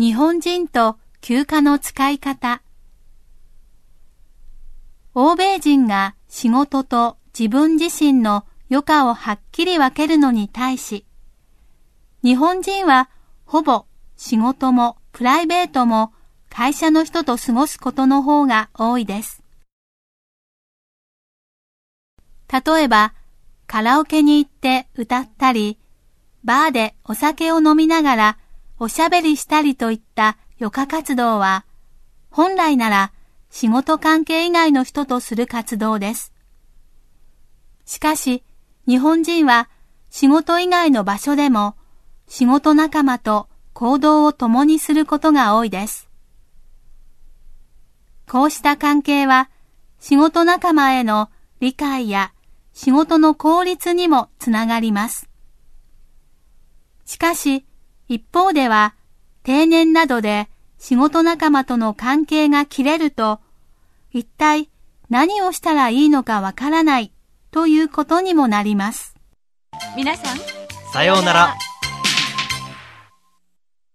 日本人と休暇の使い方欧米人が仕事と自分自身の余暇をはっきり分けるのに対し、日本人はほぼ仕事もプライベートも会社の人と過ごすことの方が多いです。例えば、カラオケに行って歌ったり、バーでお酒を飲みながらおしゃべりしたりといった余暇活動は、本来なら仕事関係以外の人とする活動です。しかし、日本人は仕事以外の場所でも仕事仲間と行動を共にすることが多いです。こうした関係は仕事仲間への理解や仕事の効率にもつながります。しかし、一方では、定年などで仕事仲間との関係が切れると、一体何をしたらいいのかわからないということにもなります。皆さん、さようなら。